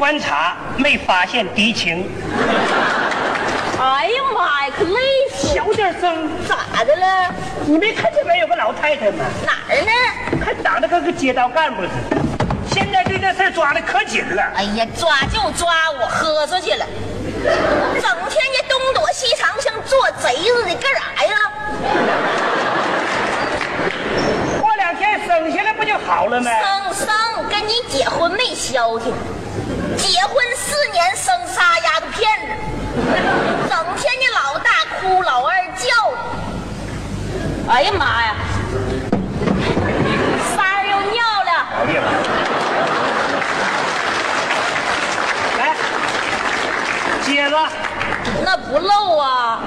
观察，没发现敌情。哎呀妈呀，可累死！小点声，咋的了？你没看这边有个老太太吗？哪儿呢？还长得跟个街道干部似的。现在对这事抓的可紧了。哎呀，抓就抓，我喝出去了。整天也东躲西藏，像做贼似的，干啥呀？生下来不就好了吗？生生跟你结婚没消停，结婚四年生仨丫头片子，整天你老大哭老二叫。哎呀妈呀！三儿又尿了。来，接着，那不漏啊！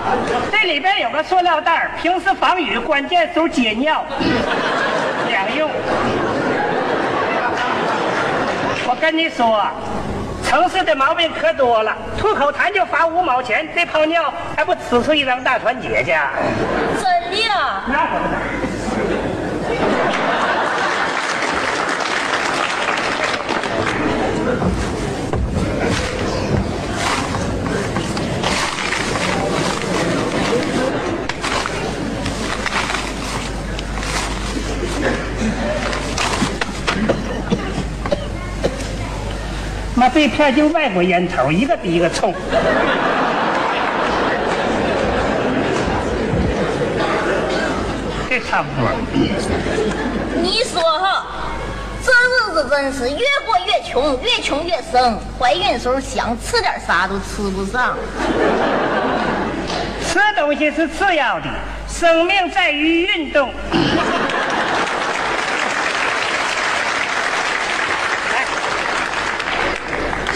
这里边有个塑料袋，平时防雨，关键时候解尿，两用。我跟你说，城市的毛病可多了，吐口痰就罚五毛钱，这泡尿还不呲出一张大团结去？真的呀？那可不能。这片就外国烟头，一个比一个冲。这差不多。你说哈，这日子真是越过越穷，越穷越生。怀孕时候想吃点啥都吃不上。吃东西是次要的，生命在于运动。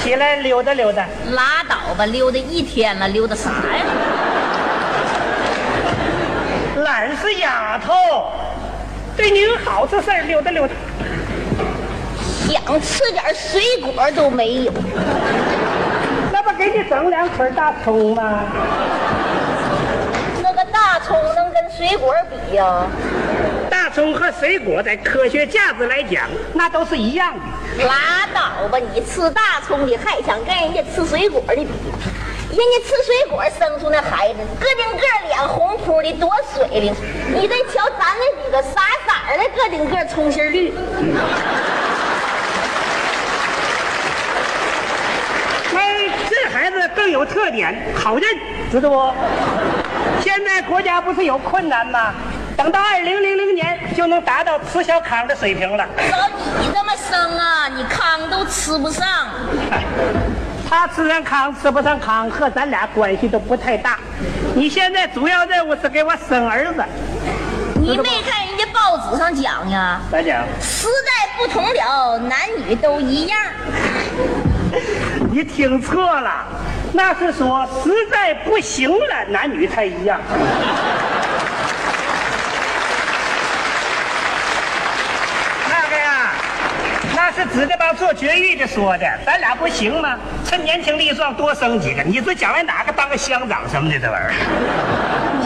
起来溜达溜达。拉倒吧，溜达一天了，溜达啥呀？懒是丫头，对你有好这事儿，溜达溜达。想吃点水果都没有。那不给你整两捆大葱吗？那个大葱能跟水果比呀、大葱和水果在科学价值来讲，那都是一样的。拉倒吧，你吃大葱的还想跟人家吃水果的比？人家吃水果生出那孩子，个顶个脸红扑的，多水灵。你再瞧咱那几个傻傻的，个顶个葱心绿。哎，这孩子更有特点，好认，知道不？现在国家不是有困难吗？等到二零零零就能达到吃小康的水平了。照你这么生啊，你糠都吃不上。他吃上糠吃不上糠和咱俩关系都不太大。你现在主要任务是给我生儿子，你没看人家报纸上讲呀？咋讲？时代不同了，男女都一样。你听错了，那是说实在不行了，男女才一样。那个呀，那是指着帮做绝育的说的，咱俩不行吗？趁年轻力壮多生几个，你说将来哪个当个乡长什么的这玩意儿？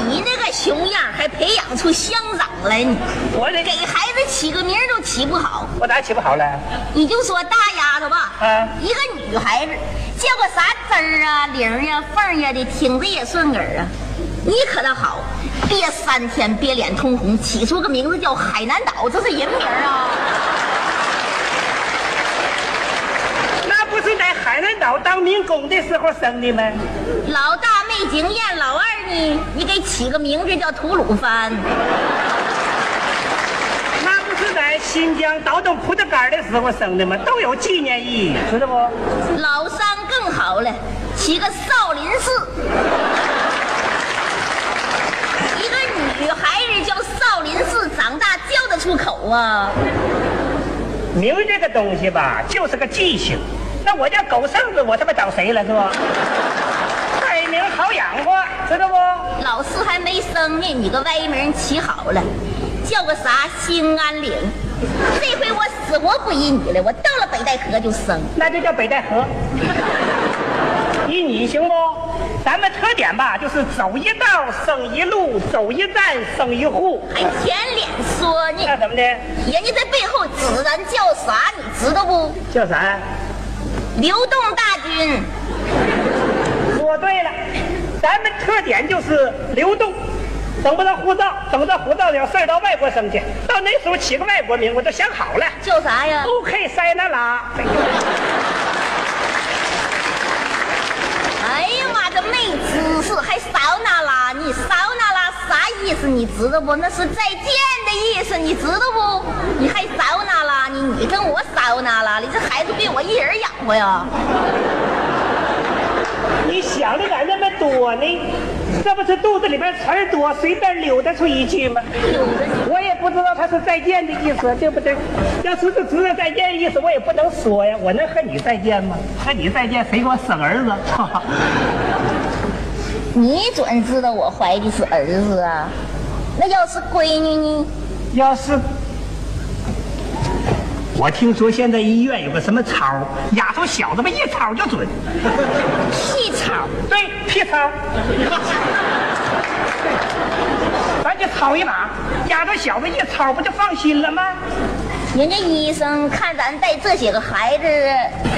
你那个熊样还培养出乡长来你？我这给孩子起个名都起不好。我咋起不好了？你就说大丫头吧，嗯一个女孩子叫个啥滋儿啊、玲儿呀、凤儿呀的，听着也顺耳啊。你可倒好，憋三天憋脸通红，起出个名字叫海南岛，这是人名儿啊。那不是在海南岛当民工的时候生的吗？老大没经验，老二呢，你给起个名字叫吐鲁番。那不是在新疆倒腾葡萄干的时候生的吗？都有纪念意义，知道不？老三更好了，起个少林寺。一个女孩子叫少林寺，长大叫得出口啊？名这个东西吧，就是个记性。那我叫狗剩子，我他妈找谁了是吧？改名好养活，知道不？老四还没生呢，你个歪名起好了，叫个啥兴安岭。这回我死活不依你了，我到了北戴河就生。那就叫北戴河。依你行不？咱们特点吧，就是走一道生一路，走一站生一户。还舔脸说呢？那怎么的？人家在背后指咱叫啥，你知道不？叫啥？流动大军。说对了，咱们特点就是流动。等不到护照，等到护照有事儿到外国生去，到那时候起个外国名，我都想好了。叫啥呀？OK，塞纳拉。哎呀妈，这没知识，还骚那拉？你骚那拉啥意思？你知道不？那是再见的意思，你知道不？你还骚那拉？你你跟我骚那拉？你这孩子被我一人养活呀？你想的咋那么多呢？这不是肚子里边词儿多，随便溜达出一句吗？我也不知道他是再见的意思，对不对？要是是知道再见的意思，我也不能说呀。我能和你再见吗？和你再见，谁给我生儿子？你准知道我怀的是儿子啊？那要是闺女呢？要是我听说现在医院有个什么操，丫头小子们一操就准，屁操！对，屁操。咱就操一把，丫头小子一操不就放心了吗？人家医生看咱带这些个孩子，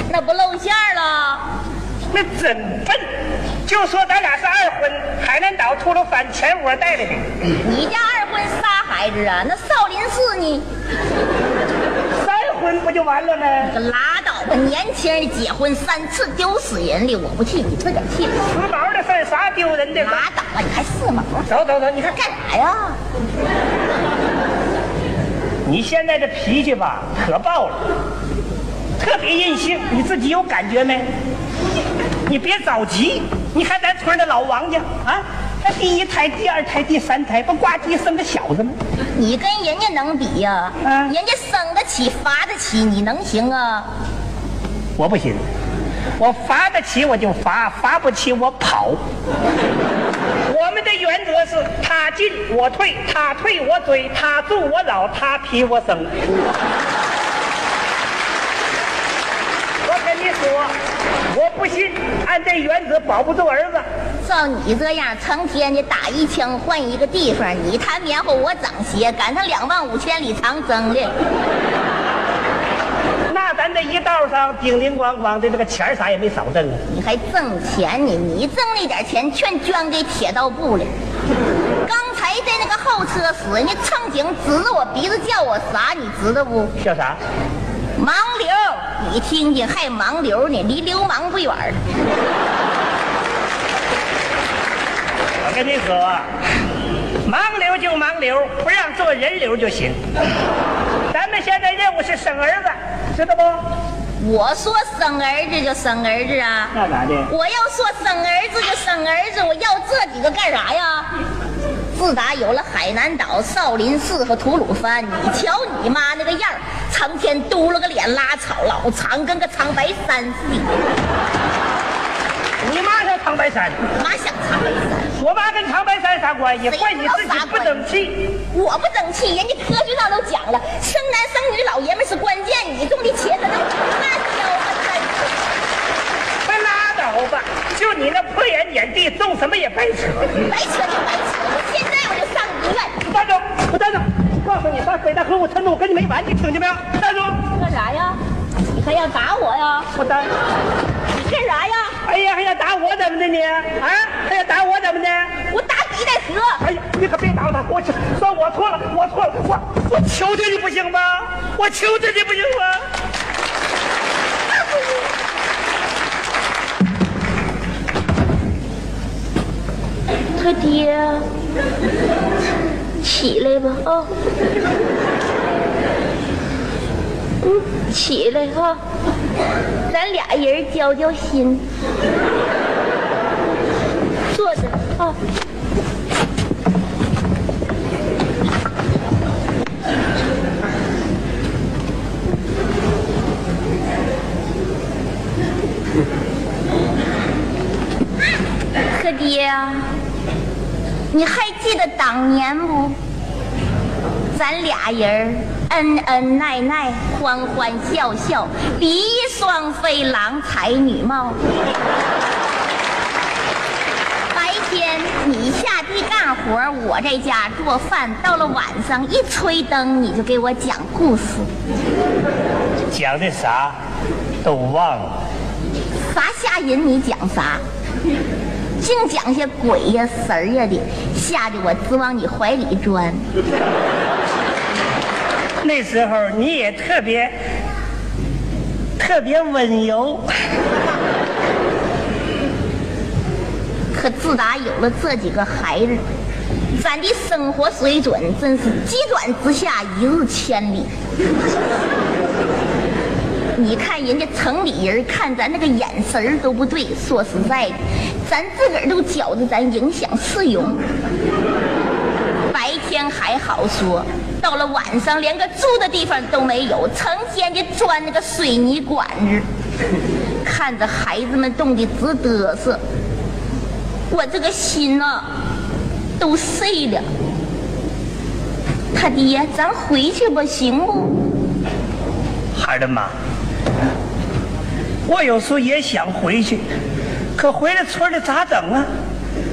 那不露馅儿了？那真笨，就说咱俩是二婚，海南岛秃噜山前窝带来的。你家二婚仨孩子啊？那少林寺呢？三婚不就完了吗？可拉倒吧！年轻人结婚三次丢死人了，我不去，你自个儿去吧。时髦的事儿啥丢人的？拉倒吧，你还四毛？走走走，你看干啥呀？你现在这脾气吧，可爆了，特别任性，你自己有感觉没？你别着急，你看咱村的老王家啊，那第一胎、第二胎、第三胎，不呱唧生个小子吗？你跟人家能比呀、嗯人家生得起，罚得起，你能行啊？我不行，我罚得起我就罚，罚不起我跑。我们的原则是他进我退，他退我追，他住我老，他批我生。我跟你说，我不信，按这原则保不住儿子。照你这样，成天的打一枪换一个地方，你弹棉花，我整鞋，赶上两万五千里长征了。那咱这一道上叮叮咣咣的，这个钱啥也没少挣啊。你还挣钱呢？你挣那点钱全捐给铁道部了。刚才在那个候车室，人家乘警指着我鼻子叫我啥，你知道不？叫啥？盲流，你听听还盲流呢，离流氓不远儿。我跟你说，盲流就盲流，不让做人流就行。咱们现在任务是生儿子，知道不？我说生儿子就生儿子啊，那咋的？我要说生儿子就生儿子，我要这几个干啥呀？自打有了海南岛、少林寺和吐鲁番，你瞧你妈那个样儿，成天嘟了个脸，拉草老长，跟个长白山似的。你妈像长白山，妈想长白山，我妈跟长白山啥关系？谁怪你自己不争气。我不争气，人家科学上都讲了，生男生女老爷们是关键，你种的茄子能那挑啊真是。快拉倒吧！就你那破眼眼地，种什么也白扯。白扯就白扯，我现在我就上医院。站住！我站住！告诉你，上北戴河我趁着我跟你没完，你听见没有？站住！干啥呀？你还要打我呀？我打！你干啥呀？哎呀，还要打我怎么的你？啊，还要打我怎么的？我打你再死。哎呀，你可别打他！我算我错了，我错了，我我求求你不行吗？我求求你不行吗？他爹，起来吧啊！嗯，起来哈、咱俩人交交心。坐着 啊。可爹呀，你还记得当年不？咱俩人恩恩爱爱，欢欢笑笑，离双飞，郎才女貌。白天你下地干活，我在家做饭。到了晚上一吹灯，你就给我讲故事。讲的啥都忘了。啥吓人？你讲啥？净讲些鬼呀神儿呀的，吓得我直往你怀里钻。那时候你也特别特别温柔。可自打有了这几个孩子，咱的生活水准真是急转直下，一日千里。你看人家城里人看咱那个眼神都不对，说实在的，咱自个儿都觉得咱影响市容。白天还好说，到了晚上连个住的地方都没有，成天的钻那个水泥管子，看着孩子们冻得直嘚瑟。我这个心呐，都碎了。他爹，咱回去吧，行不？孩儿的妈，我有时候也想回去，可回了村里咋整啊？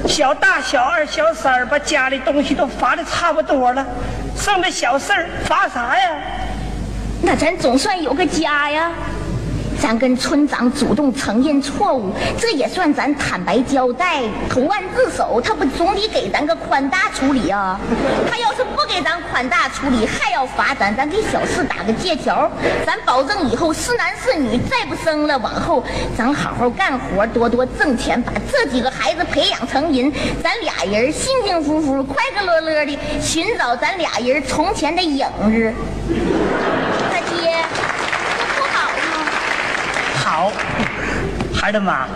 小大、小二、小三儿把家里东西都罚的差不多了，剩的小事儿罚啥呀？那咱总算有个家呀。咱跟村长主动承认错误，这也算咱坦白交代、投案自首。他不总得给咱个宽大处理啊？他要是不给咱宽大处理，还要罚咱，咱给小四打个借条，咱保证以后是男是女再不生了。往后咱好好干活，多多挣钱，把这几个孩子培养成人，咱俩人幸幸福福、快快乐乐的寻找咱俩人从前的影子。他爹。好，孩子妈，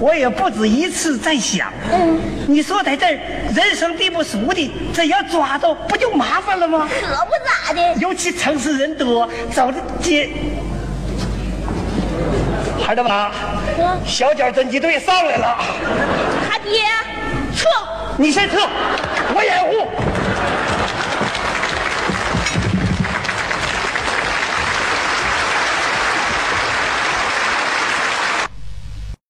我也不止一次在想。嗯，你说在这人生地不熟的，这要抓到不就麻烦了吗？可不咋的。尤其城市人多，走的街。孩子妈，小脚侦缉队上来了。他爹，撤！你先撤，我掩护。